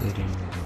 Derin